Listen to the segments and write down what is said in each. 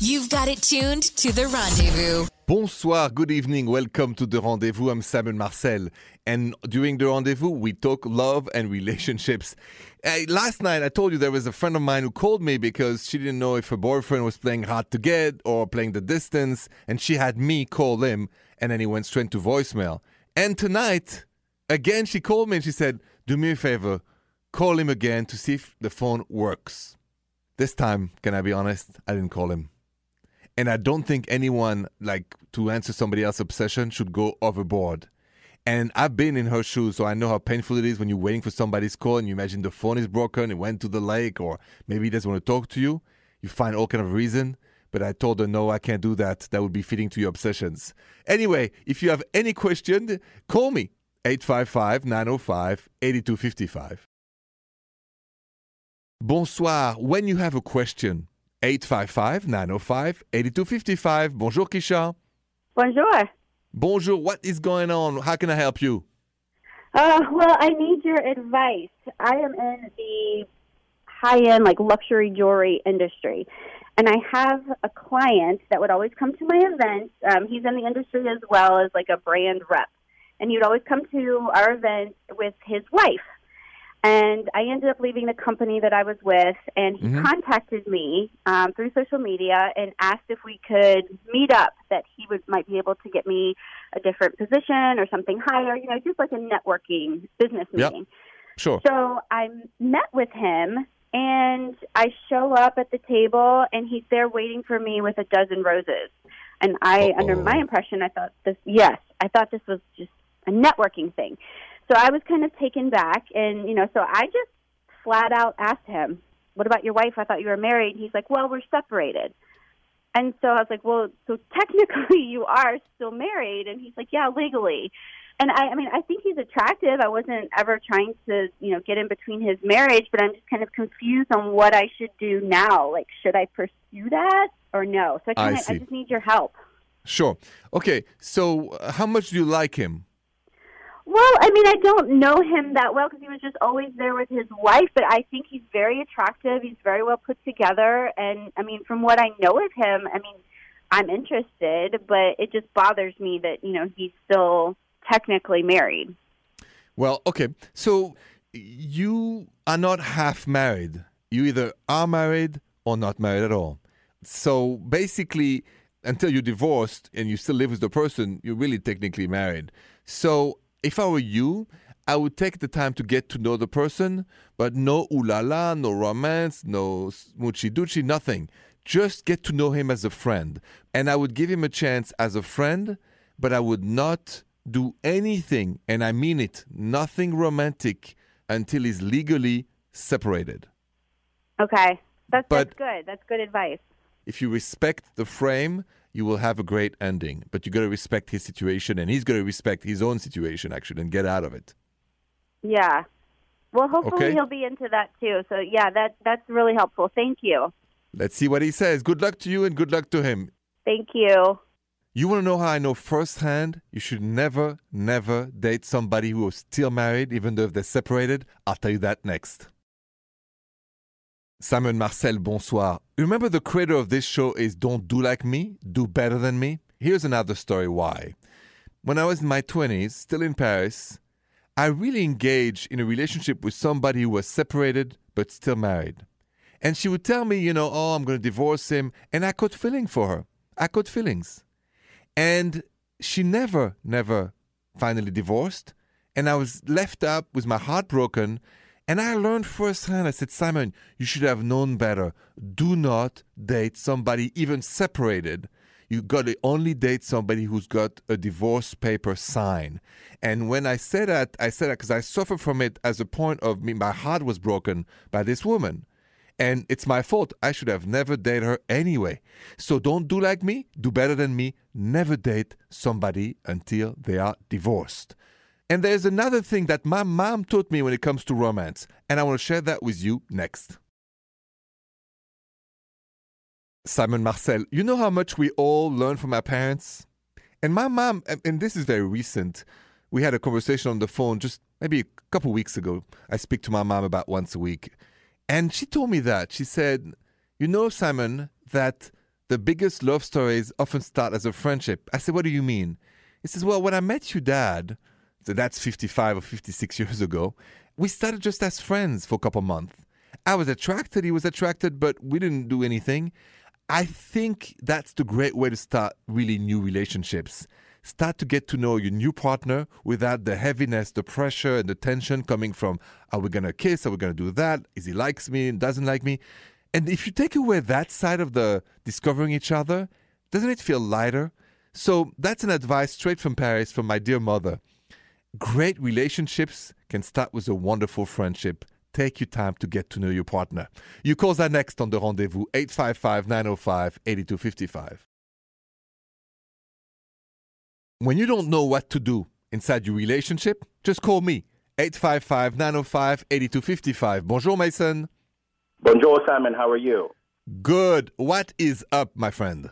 You've got it tuned to the rendezvous. Bonsoir, good evening, welcome to the rendezvous. I'm Simon Marcel, and during the rendezvous, we talk love and relationships. Uh, last night, I told you there was a friend of mine who called me because she didn't know if her boyfriend was playing hard to get or playing the distance, and she had me call him, and then he went straight to voicemail. And tonight, again, she called me and she said, Do me a favor, call him again to see if the phone works. This time, can I be honest? I didn't call him. And I don't think anyone, like, to answer somebody else's obsession should go overboard. And I've been in her shoes, so I know how painful it is when you're waiting for somebody's call and you imagine the phone is broken, it went to the lake, or maybe he doesn't want to talk to you. You find all kind of reason. But I told her, no, I can't do that. That would be feeding to your obsessions. Anyway, if you have any question, call me 855 905 8255. Bonsoir. When you have a question, 855 905 8255. Bonjour, Kisha. Bonjour. Bonjour. What is going on? How can I help you? Uh, well, I need your advice. I am in the high end, like luxury jewelry industry. And I have a client that would always come to my events. Um, he's in the industry as well as like a brand rep. And he would always come to our event with his wife. And I ended up leaving the company that I was with, and he Mhm. contacted me um, through social media and asked if we could meet up. That he would might be able to get me a different position or something higher. You know, just like a networking business Yep. meeting. Sure. So I met with him, and I show up at the table, and he's there waiting for me with a dozen roses. And I, under Uh-oh. my impression, I thought this. Yes, I thought this was just a networking thing. So I was kind of taken back, and you know, so I just flat out asked him, "What about your wife? I thought you were married." And He's like, "Well, we're separated." And so I was like, "Well, so technically you are still married?" And he's like, "Yeah, legally." And I, I mean, I think he's attractive. I wasn't ever trying to, you know, get in between his marriage, but I'm just kind of confused on what I should do now. Like, should I pursue that or no? So I, I kinda. I just need your help. Sure. Okay. So, uh, how much do you like him? Well, I mean, I don't know him that well because he was just always there with his wife, but I think he's very attractive. He's very well put together. And I mean, from what I know of him, I mean, I'm interested, but it just bothers me that, you know, he's still technically married. Well, okay. So you are not half married. You either are married or not married at all. So basically, until you're divorced and you still live with the person, you're really technically married. So if I were you, I would take the time to get to know the person, but no ooh la la, no romance, no smoochy doochie, nothing. Just get to know him as a friend. And I would give him a chance as a friend, but I would not do anything, and I mean it, nothing romantic until he's legally separated. Okay. That's, But- that's good. That's good advice. If you respect the frame, you will have a great ending. But you got to respect his situation, and he's got to respect his own situation, actually, and get out of it. Yeah. Well, hopefully Okay. he'll be into that too. So, yeah, that that's really helpful. Thank you. Let's see what he says. Good luck to you, and good luck to him. Thank you. You want to know how I know firsthand? You should never, never date somebody who is still married, even though if they're separated. I'll tell you that next. Simon Marcel, bonsoir. Remember the creator of this show is Don't Do Like Me, Do Better Than Me? Here's another story why. When I was in my 20s, still in Paris, I really engaged in a relationship with somebody who was separated but still married. And she would tell me, you know, oh, I'm going to divorce him. And I caught feeling for her. I caught feelings. And she never, never finally divorced. And I was left up with my heart broken. And I learned firsthand, I said, Simon, you should have known better. Do not date somebody even separated. You got to only date somebody who's got a divorce paper signed. And when I said that, I said that because I suffered from it as a point of me, my heart was broken by this woman. And it's my fault. I should have never dated her anyway. So don't do like me, do better than me. Never date somebody until they are divorced. And there's another thing that my mom taught me when it comes to romance, and I want to share that with you next. Simon Marcel, you know how much we all learn from our parents? And my mom, and- this is very recent, we had a conversation on the phone just maybe a couple weeks ago. I speak to my mom about once a week. And she told me that. She said, You know, Simon, that the biggest love stories often start as a friendship. I said, What do you mean? He says, Well, when I met your dad, that's 55 or 56 years ago, we started just as friends for a couple months. I was attracted, he was attracted, but we didn't do anything. I think that's the great way to start really new relationships. Start to get to know your new partner without the heaviness, the pressure, and the tension coming from are we gonna kiss? Are we gonna do that? Is he likes me and doesn't like me? And if you take away that side of the discovering each other, doesn't it feel lighter? So that's an advice straight from Paris from my dear mother. Great relationships can start with a wonderful friendship. Take your time to get to know your partner. You call that next on the rendezvous 855 905 8255. When you don't know what to do inside your relationship, just call me 855 905 8255. Bonjour, Mason. Bonjour, Simon. How are you? Good. What is up, my friend?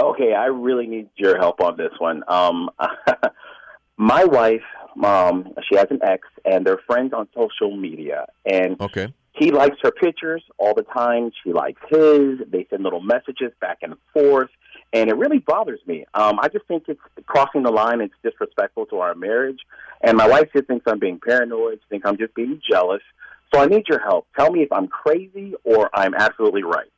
Okay, I really need your help on this one. Um, my wife, um, she has an ex, and they're friends on social media, and Okay. he likes her pictures all the time. She likes his. They send little messages back and forth, and it really bothers me. Um, I just think it's crossing the line. It's disrespectful to our marriage, and my wife just thinks I'm being paranoid. She thinks I'm just being jealous. So I need your help. Tell me if I'm crazy or I'm absolutely right.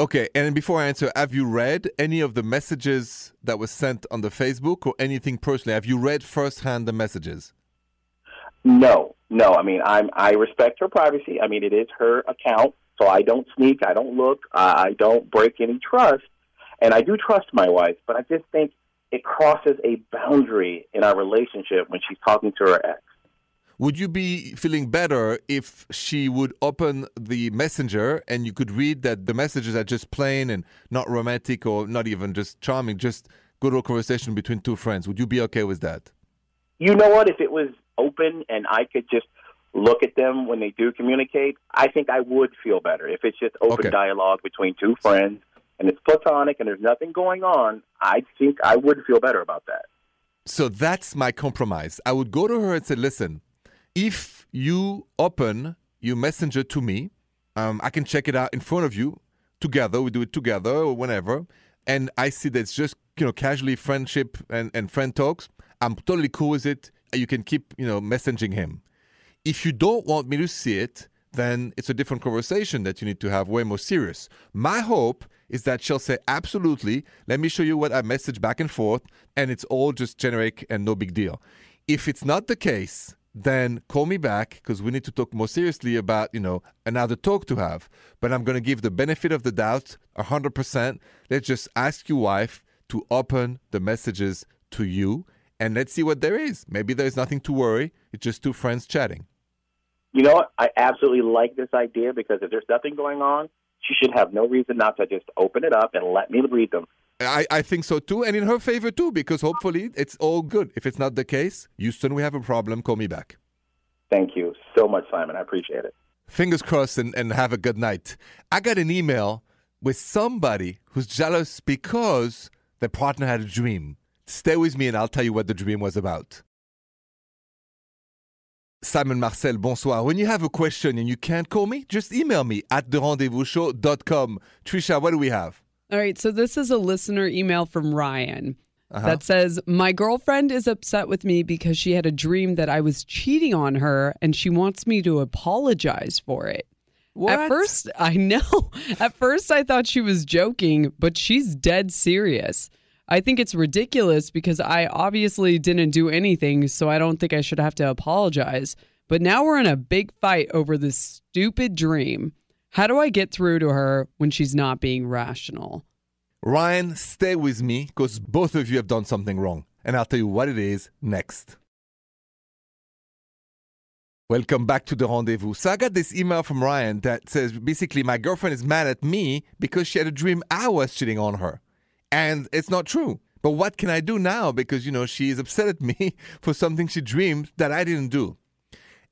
Okay, and before I answer, have you read any of the messages that was sent on the Facebook or anything personally? Have you read firsthand the messages? No, no. I mean, I'm I respect her privacy. I mean, it is her account, so I don't sneak, I don't look, I I don't break any trust, and I do trust my wife. But I just think it crosses a boundary in our relationship when she's talking to her ex. Would you be feeling better if she would open the messenger and you could read that the messages are just plain and not romantic or not even just charming, just good old conversation between two friends? Would you be okay with that? You know what? If it was open and I could just look at them when they do communicate, I think I would feel better. If it's just open Okay. dialogue between two friends and it's platonic and there's nothing going on, I think I would feel better about that. So that's my compromise. I would go to her and say, listen, if you open your messenger to me, um, I can check it out in front of you together. We do it together or whenever. And I see that it's just, you know, casually friendship and, and friend talks. I'm totally cool with it. You can keep, you know, messaging him. If you don't want me to see it, then it's a different conversation that you need to have way more serious. My hope is that she'll say, absolutely, let me show you what I message back and forth, and it's all just generic and no big deal. If it's not the case, then call me back because we need to talk more seriously about, you know, another talk to have. But I'm going to give the benefit of the doubt 100%. Let's just ask your wife to open the messages to you and let's see what there is. Maybe there's nothing to worry. It's just two friends chatting. You know what? I absolutely like this idea because if there's nothing going on, she should have no reason not to just open it up and let me read them. I, I think so too, and in her favor too, because hopefully it's all good. If it's not the case, Houston, we have a problem. Call me back. Thank you so much, Simon. I appreciate it. Fingers crossed and, and have a good night. I got an email with somebody who's jealous because their partner had a dream. Stay with me and I'll tell you what the dream was about. Simon Marcel, bonsoir. When you have a question and you can't call me, just email me at therendezvousshow.com. Trisha, what do we have? All right, so this is a listener email from Ryan uh-huh. that says, My girlfriend is upset with me because she had a dream that I was cheating on her and she wants me to apologize for it. At first, I know. At first, I thought she was joking, but she's dead serious. I think it's ridiculous because I obviously didn't do anything, so I don't think I should have to apologize. But now we're in a big fight over this stupid dream. How do I get through to her when she's not being rational? Ryan, stay with me because both of you have done something wrong. And I'll tell you what it is next. Welcome back to the rendezvous. So I got this email from Ryan that says basically my girlfriend is mad at me because she had a dream I was cheating on her. And it's not true. But what can I do now? Because, you know, she is upset at me for something she dreamed that I didn't do.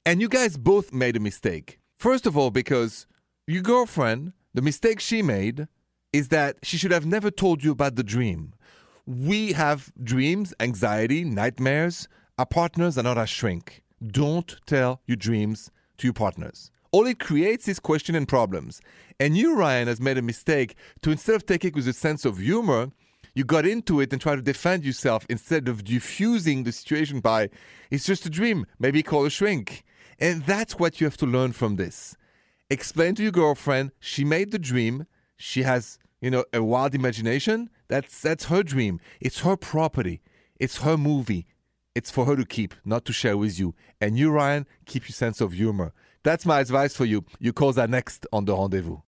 And you guys both made a mistake. First of all, because your girlfriend, the mistake she made is that she should have never told you about the dream. We have dreams, anxiety, nightmares. Our partners are not our shrink. Don't tell your dreams to your partners. all it creates is question and problems. And you, Ryan, has made a mistake to instead of taking it with a sense of humor, you got into it and try to defend yourself instead of diffusing the situation by, it's just a dream, maybe call a shrink. And that's what you have to learn from this. Explain to your girlfriend, she made the dream, she has, you know, a wild imagination. That's that's her dream. It's her property. It's her movie. It's for her to keep, not to share with you. And you, Ryan, keep your sense of humor. That's my advice for you. You call that next on the rendezvous.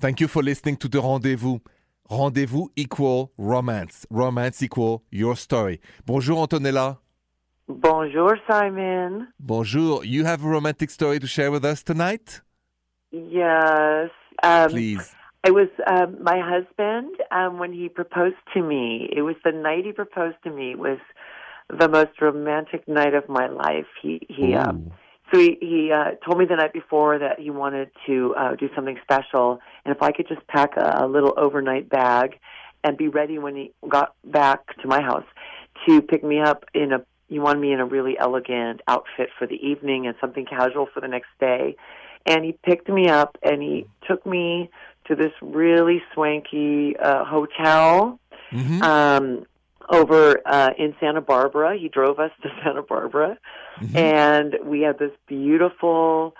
Thank you for listening to the rendezvous. Rendezvous equal romance. Romance equal your story. Bonjour, Antonella. Bonjour, Simon. Bonjour. You have a romantic story to share with us tonight? Yes. Um, Please. It was um, my husband um, when he proposed to me. It was the night he proposed to me. It was the most romantic night of my life. He he um, so he he uh, told me the night before that he wanted to uh, do something special, and if I could just pack a, a little overnight bag and be ready when he got back to my house to pick me up in a he wanted me in a really elegant outfit for the evening and something casual for the next day. And he picked me up and he took me to this really swanky uh, hotel Mhm. um, over uh, in Santa Barbara. He drove us to Santa Barbara, Mhm. and we had this beautiful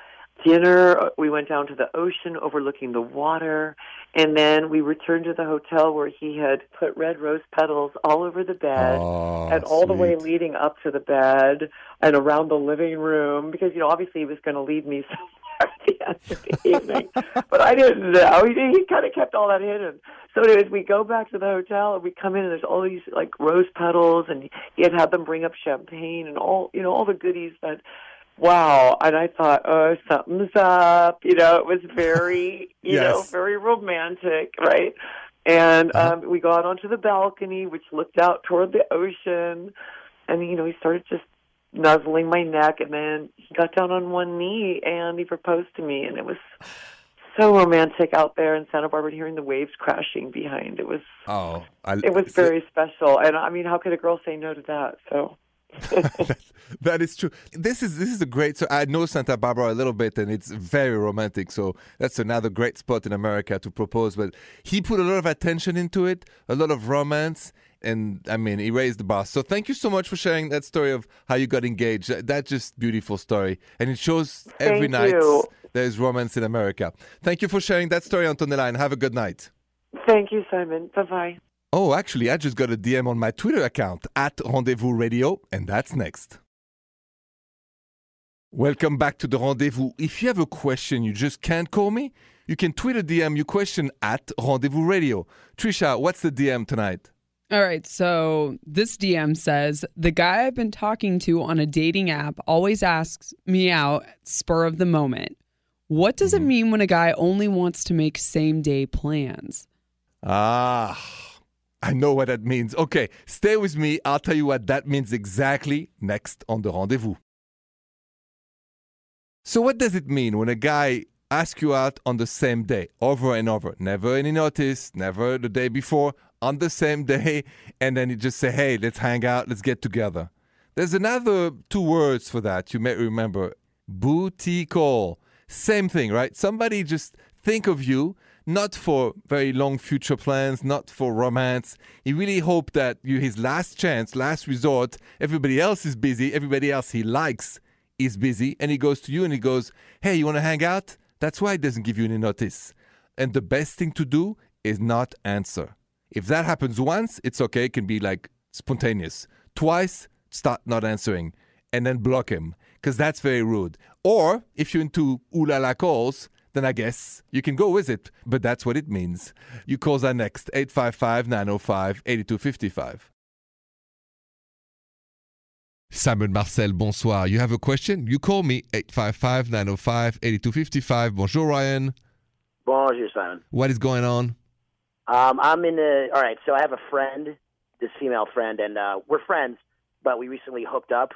dinner. Uh, we went down to the ocean overlooking the water, and then we returned to the hotel where he had put red rose petals all over the bed Oh, and all the way leading up to the bed and around the living room because you know obviously he was going to lead me somewhere at the end of the evening, but I didn't know. He, he kind of kept all that hidden. So, anyways, we go back to the hotel and we come in and there's all these like rose petals and he had had them bring up champagne and all you know all the goodies that. Wow, and I thought, oh, something's up. You know, it was very, you know, very romantic, right? And Uh-huh. um, we got onto the balcony, which looked out toward the ocean. And, you know, he started just nuzzling my neck. And then he got down on one knee and he proposed to me. And it was so romantic out there in Santa Barbara, hearing the waves crashing behind. It was, Oh, I, it was very special. And I mean, how could a girl say no to that? So. that is true. This is this is a great. So I know Santa Barbara a little bit, and it's very romantic. So that's another great spot in America to propose. But he put a lot of attention into it, a lot of romance, and I mean, he raised the bar. So thank you so much for sharing that story of how you got engaged. That- That's just beautiful story, and it shows every Thank night you. there's romance in America. Thank you for sharing that story, Antonella, and have a good night. Thank you, Simon. Bye bye. Oh, actually, I just got a DM on my Twitter account at Rendezvous Radio, and that's next. Welcome back to the Rendezvous. If you have a question you just can't call me, you can tweet a DM your question at Rendezvous Radio. Trisha, what's the DM tonight? All right, so this DM says the guy I've been talking to on a dating app always asks me out at spur of the moment. What does it mean when a guy only wants to make same day plans? Ah, I know what that means. Okay, stay with me. I'll tell you what that means exactly next on the Rendezvous. So, what does it mean when a guy asks you out on the same day, over and over? Never any notice, never the day before, on the same day, and then you just say, hey, let's hang out, let's get together. There's another two words for that you may remember booty call. Same thing, right? Somebody just think of you, not for very long future plans, not for romance. He really hoped that you his last chance, last resort. Everybody else is busy, everybody else he likes is busy, and he goes to you and he goes, Hey, you wanna hang out? That's why he doesn't give you any notice. And the best thing to do is not answer. If that happens once, it's okay, it can be like spontaneous. Twice, start not answering and then block him because that's very rude. Or if you're into ooh la la calls, then I guess you can go with it, but that's what it means. You calls are next 855 905 8255. Simon Marcel, bonsoir. You have a question? You call me 855 905 8255. Bonjour, Ryan. Bonjour, Simon. What is going on? Um, I'm in the. All right, so I have a friend, this female friend, and uh, we're friends, but we recently hooked up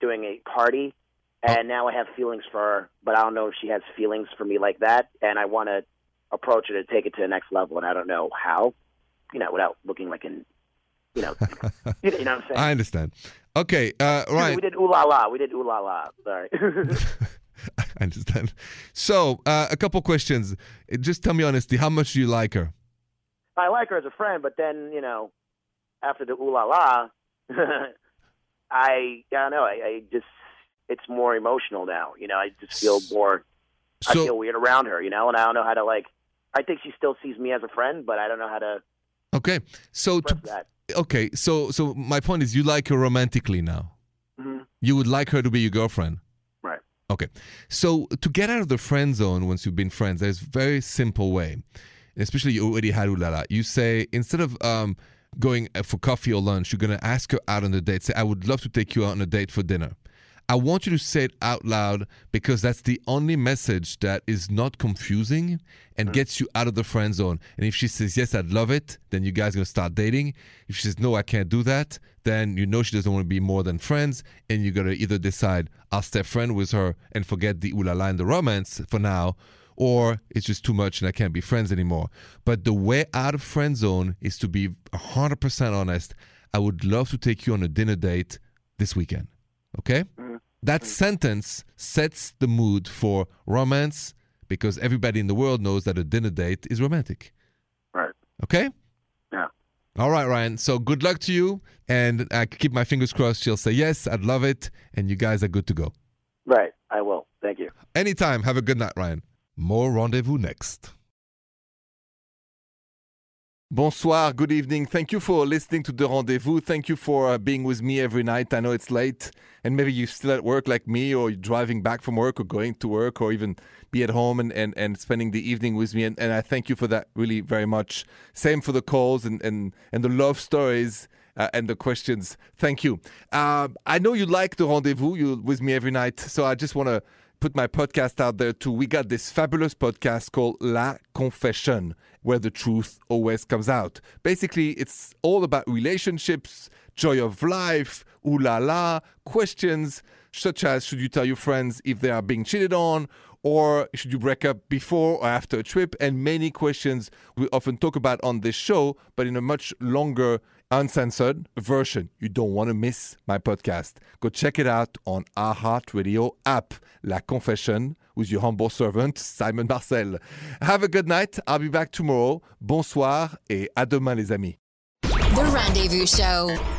doing a party, and now I have feelings for her, but I don't know if she has feelings for me like that, and I want to approach her to take it to the next level, and I don't know how, you know, without looking like an, you know, you know what I'm saying. I understand. Okay, uh, We did ooh la la. We did ooh la la. Sorry. I understand. So, uh, a couple questions. Just tell me honestly, how much do you like her? I like her as a friend, but then you know, after the ooh la la, I I don't know. I, I just it's more emotional now. You know, I just feel more. I feel weird around her. You know, and I don't know how to like. I think she still sees me as a friend, but I don't know how to Okay, so to, okay, so so my point is, you like her romantically now. Mhm. You would like her to be your girlfriend. Right. Okay, so to get out of the friend zone once you've been friends, there's a very simple way. Especially you already had ulala. You say instead of um, going uh, for coffee or lunch, you're gonna ask her out on a date. Say, I would love to take you out on a date for dinner. I want you to say it out loud because that's the only message that is not confusing and hmm. gets you out of the friend zone. And if she says, Yes, I'd love it, then you guys are going to start dating. If she says, No, I can't do that, then you know she doesn't want to be more than friends. And you're going to either decide, I'll stay friend with her and forget the ooh la la and the romance for now, or it's just too much and I can't be friends anymore. But the way out of friend zone is to be 100% honest. I would love to take you on a dinner date this weekend. Okay? That hmm. sentence sets the mood for romance because everybody in the world knows that a dinner date is romantic. Right. Okay? Yeah. All right, Ryan. So good luck to you. And I keep my fingers crossed she'll say yes, I'd love it. And you guys are good to go. Right. I will. Thank you. Anytime. Have a good night, Ryan. More rendezvous next. Bonsoir, good evening. Thank you for listening to The Rendezvous. Thank you for uh, being with me every night. I know it's late, and maybe you're still at work like me, or you're driving back from work, or going to work, or even be at home and, and, and spending the evening with me. And, and I thank you for that really very much. Same for the calls and, and, and the love stories. Uh, and the questions. Thank you. Uh, I know you like the rendezvous. You're with me every night. So I just want to put my podcast out there too. We got this fabulous podcast called La Confession, where the truth always comes out. Basically, it's all about relationships, joy of life, ooh la la, questions such as should you tell your friends if they are being cheated on, or should you break up before or after a trip, and many questions we often talk about on this show, but in a much longer uncensored version. You don't want to miss my podcast. Go check it out on iHeartRadio app, La Confession, with your humble servant, Simon Marcel. Have a good night. I'll be back tomorrow. Bonsoir et à demain, les amis. The Rendezvous Show.